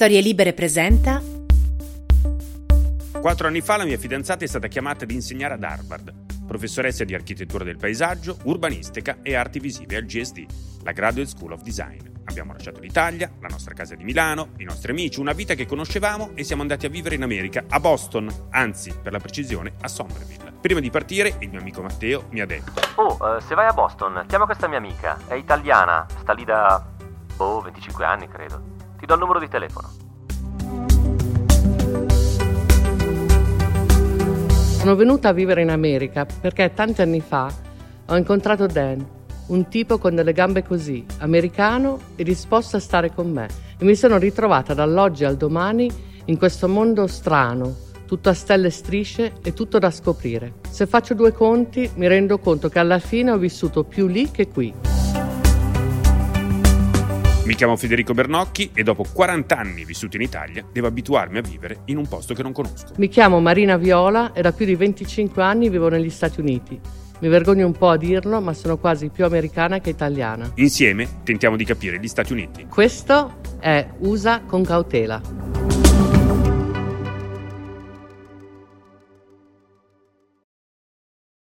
Storie Libere presenta. Quattro anni fa la mia fidanzata è stata chiamata ad insegnare ad Harvard, professoressa di architettura del paesaggio, urbanistica e arti visive al GSD, la Graduate School of Design. Abbiamo lasciato l'Italia, la nostra casa di Milano, i nostri amici, una vita che conoscevamo e siamo andati a vivere in America, a Boston, anzi, per la precisione, a Somerville. Prima di partire, il mio amico Matteo mi ha detto: Oh, eh, se vai a Boston, chiama questa mia amica, è italiana, sta lì da. boh, 25 anni credo. Ti do il numero di telefono. Sono venuta a vivere in America perché tanti anni fa ho incontrato Dan, un tipo con delle gambe così, americano e disposto a stare con me. E mi sono ritrovata dall'oggi al domani in questo mondo strano, tutto a stelle e strisce e tutto da scoprire. Se faccio due conti mi rendo conto che alla fine ho vissuto più lì che qui. Mi chiamo Federico Bernocchi e dopo 40 anni vissuti in Italia devo abituarmi a vivere in un posto che non conosco. Mi chiamo Marina Viola e da più di 25 anni vivo negli Stati Uniti. Mi vergogno un po' a dirlo, ma sono quasi più americana che italiana. Insieme tentiamo di capire gli Stati Uniti. Questo è USA con cautela.